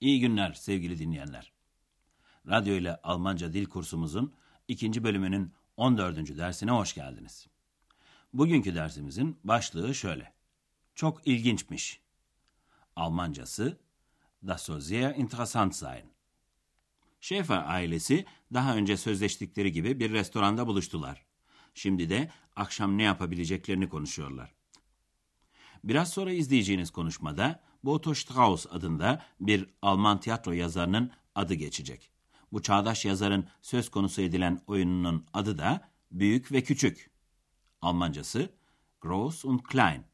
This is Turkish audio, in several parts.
İyi günler sevgili dinleyenler. Radyo ile Almanca dil kursumuzun ikinci bölümünün 14. dersine hoş geldiniz. Bugünkü dersimizin başlığı şöyle. Çok ilginçmiş. Almancası Das soll sehr interessant sein. Schäfer ailesi daha önce sözleştikleri gibi bir restoranda buluştular. Şimdi de akşam ne yapabileceklerini konuşuyorlar. Biraz sonra izleyeceğiniz konuşmada Boto Strauss adında bir Alman tiyatro yazarının adı geçecek. Bu çağdaş yazarın söz konusu edilen oyununun adı da Büyük ve Küçük. Almancası Groß und Klein.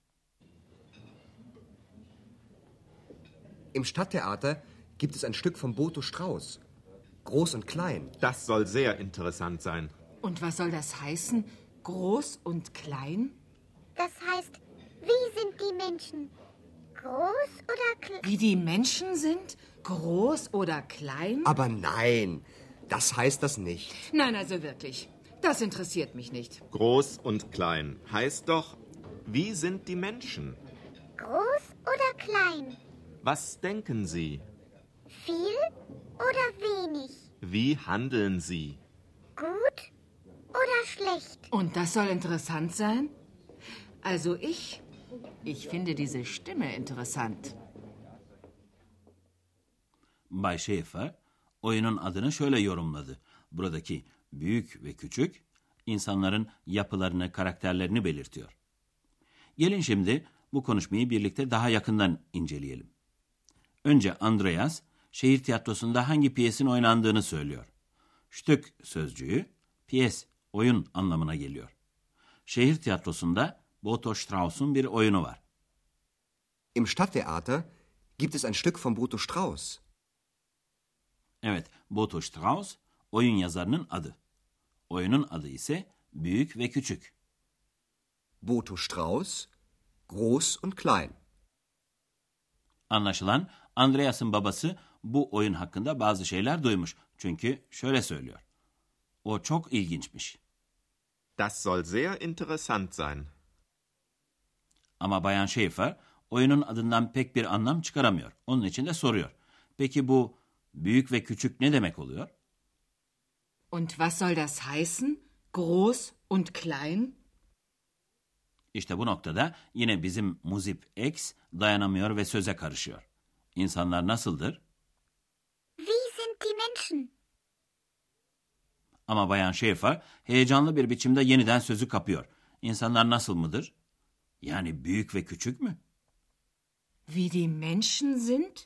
Im Stadttheater gibt es ein Stück von Boto Strauß. Groß und klein. Das soll sehr interessant sein. Und was soll das heißen? Groß und klein? Das heißt, wie sind die Menschen? Groß oder klein? Wie die Menschen sind? Groß oder klein? Aber nein, das heißt das nicht. Nein, also wirklich. Das interessiert mich nicht. Groß und klein heißt doch, wie sind die Menschen? Groß oder klein? Was denken Sie? Viel oder wenig? Wie handeln Sie? Gut oder schlecht? Und das soll interessant sein? Also ich, ich finde diese Stimme interessant. Bay Schaefer oyunun adını şöyle yorumladı. Buradaki büyük ve küçük insanların yapılarını, karakterlerini belirtiyor. Gelin şimdi bu konuşmayı birlikte daha yakından inceleyelim. Önce Andreas şehir tiyatrosunda hangi piyesin oynandığını söylüyor. Stück sözcüğü piyes, oyun anlamına geliyor. Şehir tiyatrosunda Boto Strauss'un bir oyunu var. Im Stadttheater gibt es ein Stück von Boto Strauß. Evet, Boto Strauss oyun yazarının adı. Oyunun adı ise Büyük ve Küçük. Boto Strauß, groß und klein. Anlaşılan Andreas'ın babası bu oyun hakkında bazı şeyler duymuş. Çünkü şöyle söylüyor. O çok ilginçmiş. Das soll sehr interessant sein. Ama Bayan Schaefer oyunun adından pek bir anlam çıkaramıyor. Onun için de soruyor. Peki bu büyük ve küçük ne demek oluyor? Und was soll das heißen? Groß und klein? İşte bu noktada yine bizim muzip X dayanamıyor ve söze karışıyor. İnsanlar nasıldır? Wie sind die Menschen? Ama Bayan Schaefer heyecanlı bir biçimde yeniden sözü kapıyor. İnsanlar nasıl mıdır? Yani büyük ve küçük mü? Wie die Menschen sind?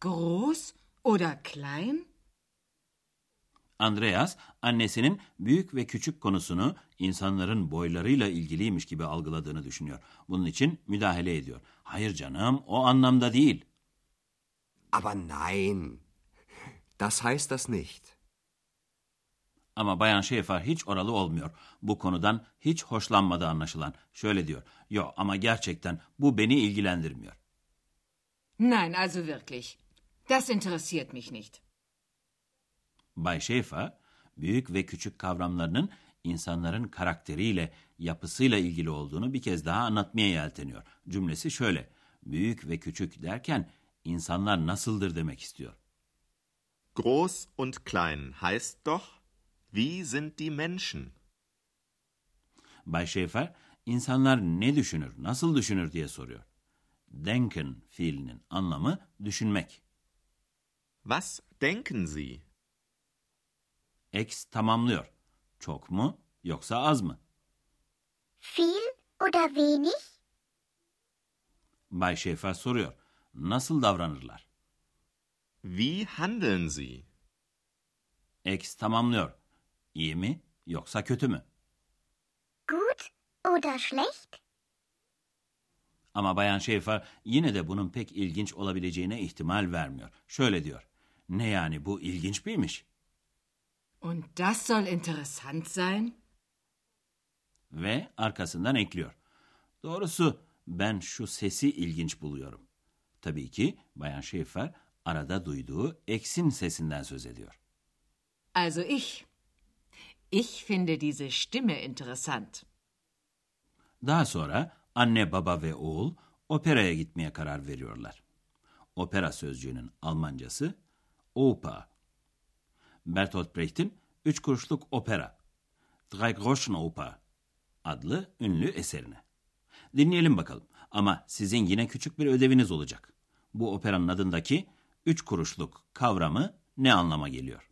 Groß oder klein? Andreas, annesinin büyük ve küçük konusunu insanların boylarıyla ilgiliymiş gibi algıladığını düşünüyor. Bunun için müdahale ediyor. Hayır canım, o anlamda değil. Aber nein, das heißt das nicht. Ama Bayan Şefer hiç oralı olmuyor. Bu konudan hiç hoşlanmadığı anlaşılan. Şöyle diyor. Yo ama gerçekten bu beni ilgilendirmiyor. Nein, also wirklich. Das interessiert mich nicht. Bay Şefer, büyük ve küçük kavramlarının insanların karakteriyle, yapısıyla ilgili olduğunu bir kez daha anlatmaya yelteniyor. Cümlesi şöyle. Büyük ve küçük derken insanlar nasıldır demek istiyor. Groß und klein heißt doch, wie sind die Menschen? Bay Şefer, insanlar ne düşünür, nasıl düşünür diye soruyor. Denken fiilinin anlamı düşünmek. Was denken Sie? X tamamlıyor. Çok mu yoksa az mı? Viel oder wenig? Bay Şefer soruyor. Nasıl davranırlar? Wie handeln Sie? X tamamlıyor. İyi mi yoksa kötü mü? Gut oder schlecht? Ama Bayan Şefer yine de bunun pek ilginç olabileceğine ihtimal vermiyor. Şöyle diyor. Ne yani bu ilginç miymiş? Und das soll interessant sein? Ve arkasından ekliyor. Doğrusu ben şu sesi ilginç buluyorum. Tabii ki Bayan Schäfer arada duyduğu eksin sesinden söz ediyor. Also ich. Ich finde diese Stimme interessant. Daha sonra anne, baba ve oğul operaya gitmeye karar veriyorlar. Opera sözcüğünün Almancası Oper. Bertolt Brecht'in Üç Kuruşluk Opera, Drei Groschen Oper adlı ünlü eserine. Dinleyelim bakalım ama sizin yine küçük bir ödeviniz olacak. Bu operanın adındaki üç kuruşluk kavramı ne anlama geliyor?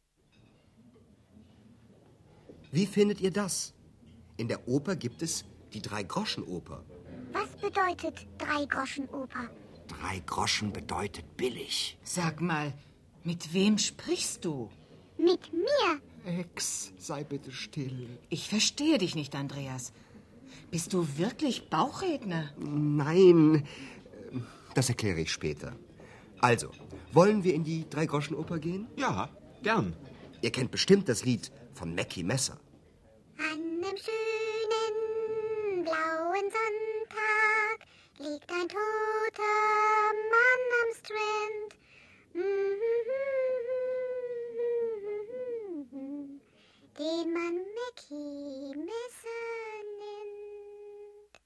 Wie findet ihr das? In der Oper gibt es die Drei-Groschen-Oper. Was bedeutet Drei-Groschen-Oper? Drei Groschen bedeutet billig. Sag mal, mit wem sprichst du? Mit mir. Ex, sei bitte still. Ich verstehe dich nicht, Andreas. Bist du wirklich Bauchredner? Nein, das erkläre ich später. Also, wollen wir in die Drei-Groschen-Oper gehen? Ja, gern. Ihr kennt bestimmt das Lied von Mackie Messer. An einem schönen blauen Sonntag liegt ein toter Mann am Strand. Den man Mackie Messer nennt.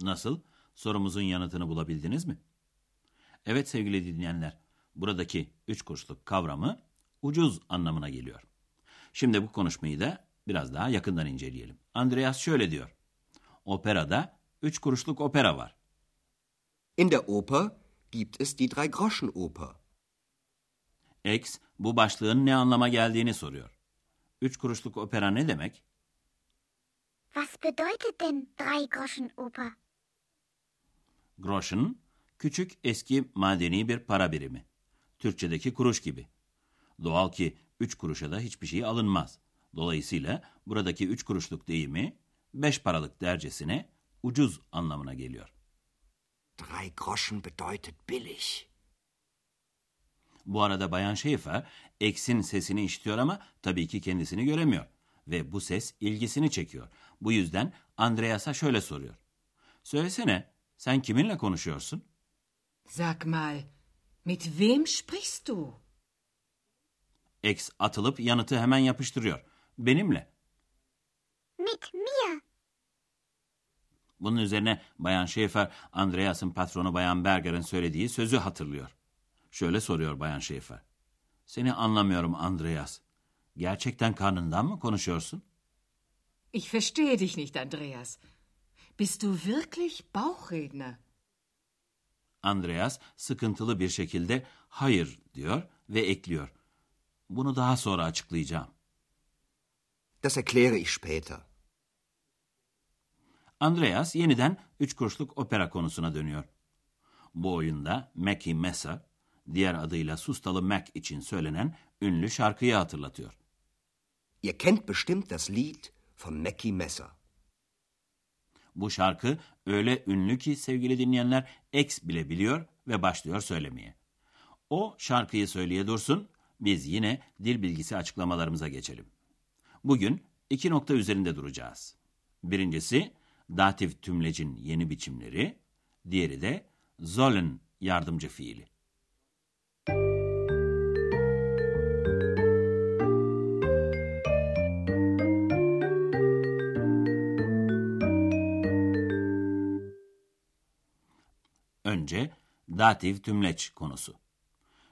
Nasıl? Sorumuzun yanıtını bulabildiniz mi? Evet sevgili dinleyenler, buradaki üç kuruşluk kavramı ucuz anlamına geliyor. Şimdi bu konuşmayı da biraz daha yakından inceleyelim. Andreas şöyle diyor. Operada üç kuruşluk opera var. In der Oper gibt es die Drei-Groschen-Oper. X bu başlığın ne anlama geldiğini soruyor. Üç kuruşluk opera ne demek? Was bedeutet denn Drei-Groschen-Oper? Groschen, küçük eski madeni bir para birimi. Türkçedeki kuruş gibi. Doğal ki üç kuruşa da hiçbir şey alınmaz. Dolayısıyla buradaki üç kuruşluk deyimi beş paralık dercesine ucuz anlamına geliyor. Drei Groschen bedeutet billig. Bu arada Bayan Schäfer X'in sesini işitiyor ama tabii ki kendisini göremiyor. Ve bu ses ilgisini çekiyor. Bu yüzden Andreas'a şöyle soruyor. Söylesene sen kiminle konuşuyorsun? Sag mal, mit wem sprichst du? X atılıp yanıtı hemen yapıştırıyor. Benimle. Mit mir. Bunun üzerine Bayan Schäfer, Andreas'ın patronu Bayan Berger'in söylediği sözü hatırlıyor. Şöyle soruyor Bayan Schäfer. Seni anlamıyorum Andreas. Gerçekten karnından mı konuşuyorsun? Ich verstehe dich nicht, Andreas. Bist du wirklich Bauchredner? Andreas sıkıntılı bir şekilde hayır diyor ve ekliyor. Bunu daha sonra açıklayacağım. Das erkläre ich später. Andreas yeniden üç kuruşluk opera konusuna dönüyor. Bu oyunda Mackie Messer, diğer adıyla Sustalı Mac için söylenen ünlü şarkıyı hatırlatıyor. Ihr kennt bestimmt das Lied von Mackie Messer. Bu şarkı öyle ünlü ki sevgili dinleyenler X bile biliyor ve başlıyor söylemeye. O şarkıyı söyleye dursun, biz yine dil bilgisi açıklamalarımıza geçelim. Bugün iki nokta üzerinde duracağız. Birincisi datif tümlecin yeni biçimleri, diğeri de sollen yardımcı fiili. Önce datif tümleç konusu.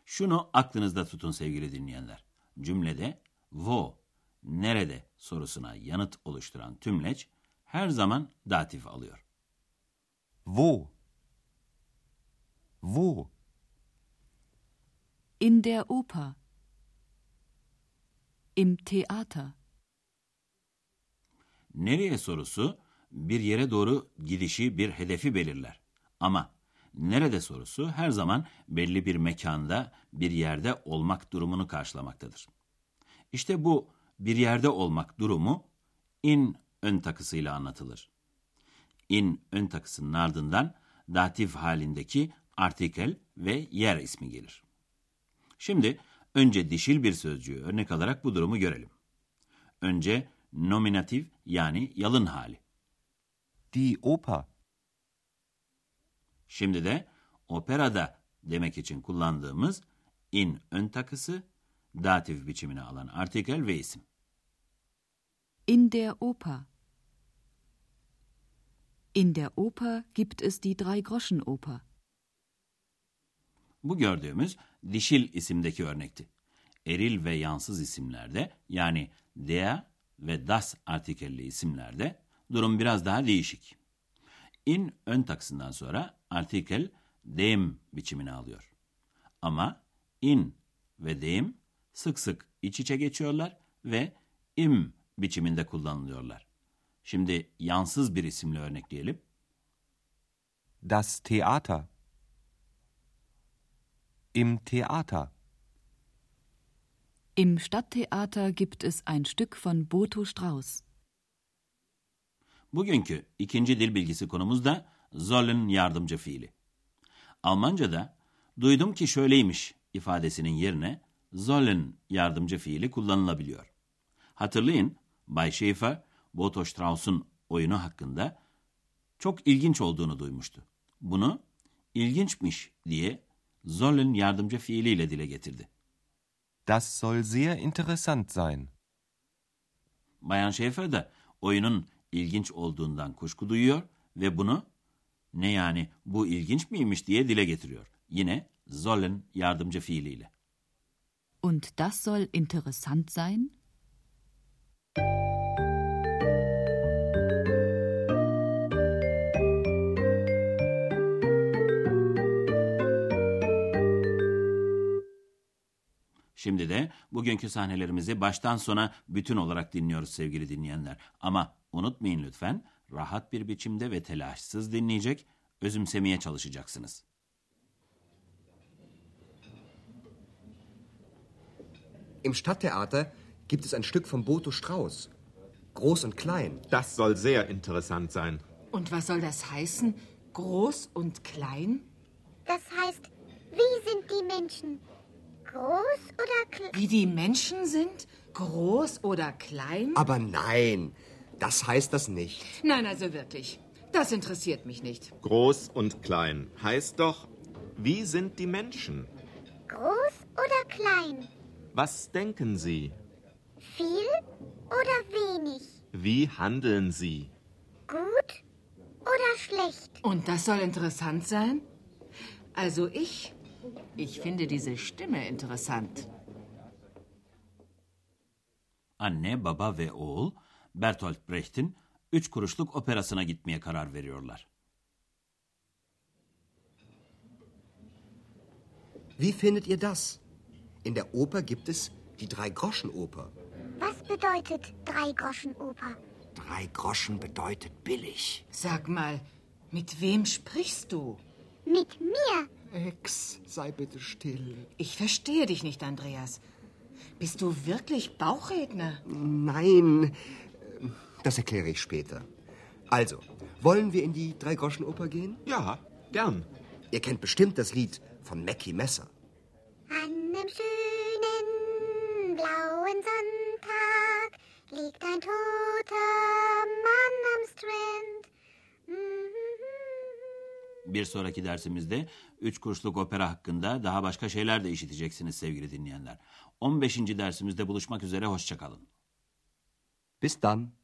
Şunu aklınızda tutun sevgili dinleyenler. Cümlede wo, nerede sorusuna yanıt oluşturan tümleç her zaman datif alıyor. Wo? Wo? In der Oper. Im Theater. Nereye sorusu bir yere doğru gidişi bir hedefi belirler. Ama nerede sorusu her zaman belli bir mekanda bir yerde olmak durumunu karşılamaktadır. İşte bu bir yerde olmak durumu in ön takısıyla anlatılır. In ön takısının ardından datif halindeki artikel ve yer ismi gelir. Şimdi önce dişil bir sözcüğü örnek alarak bu durumu görelim. Önce nominatif yani yalın hali. Die Oper. Şimdi de operada demek için kullandığımız in ön takısı datif biçimini alan artikel ve isim. In der Oper. In der Oper gibt es die Drei-Groschen-Oper. Bu gördüğümüz dişil isimdeki örnekti. Eril ve yansız isimlerde yani der ve das artikelli isimlerde durum biraz daha değişik. In ön taksından sonra artikel dem biçimini alıyor. Ama in ve dem sık sık iç içe geçiyorlar ve im biçiminde kullanılıyorlar. Şimdi yansız bir isimle örnekleyelim. Das Theater. Im Theater. Im Stadttheater gibt es ein Stück von Boto Strauß. Bugünkü ikinci dil bilgisi konumuz da sollen yardımcı fiili. Almanca'da duydum ki şöyleymiş ifadesinin yerine sollen yardımcı fiili kullanılabiliyor. Hatırlayın Bay Schaefer, Boto Strauss'un oyunu hakkında çok ilginç olduğunu duymuştu. Bunu ilginçmiş diye sollen yardımcı fiiliyle dile getirdi. Das soll sehr interessant sein. Bayan Schaefer de oyunun ilginç olduğundan kuşku duyuyor ve bunu ne yani bu ilginç miymiş diye dile getiriyor. Yine sollen yardımcı fiiliyle. Und das soll interessant sein? Şimdi de bugünkü sahnelerimizi baştan sona bütün olarak dinliyoruz sevgili dinleyenler. Ama unutmayın lütfen rahat bir biçimde ve telaşsız dinleyecek, özümsemeye çalışacaksınız. Im Stadttheater gibt es ein Stück von Boto Strauß. Groß und klein. Das soll sehr interessant sein. Und was soll das heißen? Groß und klein? Das heißt, wie sind die Menschen? Groß oder klein? Wie die Menschen sind? Groß oder klein? Aber nein, das heißt das nicht. Nein, also wirklich. Das interessiert mich nicht. Groß und klein heißt doch, wie sind die Menschen? Groß oder klein? Was denken sie? Viel oder wenig? Wie handeln sie? Gut oder schlecht? Und das soll interessant sein? Also ich, ich finde diese Stimme interessant. Anne, baba ve oğul Bertolt Brecht'in Üç Kuruşluk Operası'na gitmeye karar veriyorlar. Wie findet ihr das? In der Oper gibt es die Drei-Groschen-Oper. Was bedeutet Drei-Groschen-Oper? Drei Groschen bedeutet billig. Sag mal, mit wem sprichst du? Mit mir? Ex, sei bitte still. Ich verstehe dich nicht, Andreas. Bist du wirklich Bauchredner? Nein, das erkläre ich später. Also, wollen wir in die Drei-Groschen-Oper gehen? Ja, gern. Ihr kennt bestimmt das Lied von Mackie Messer. An einem schönen blauen Sonntag liegt ein toter Mann am Strand. Bir sonraki dersimizde Üç Kuruşluk Opera hakkında daha başka şeyler de işiteceksiniz sevgili dinleyenler. 15. dersimizde buluşmak üzere, hoşçakalın. Bis dann.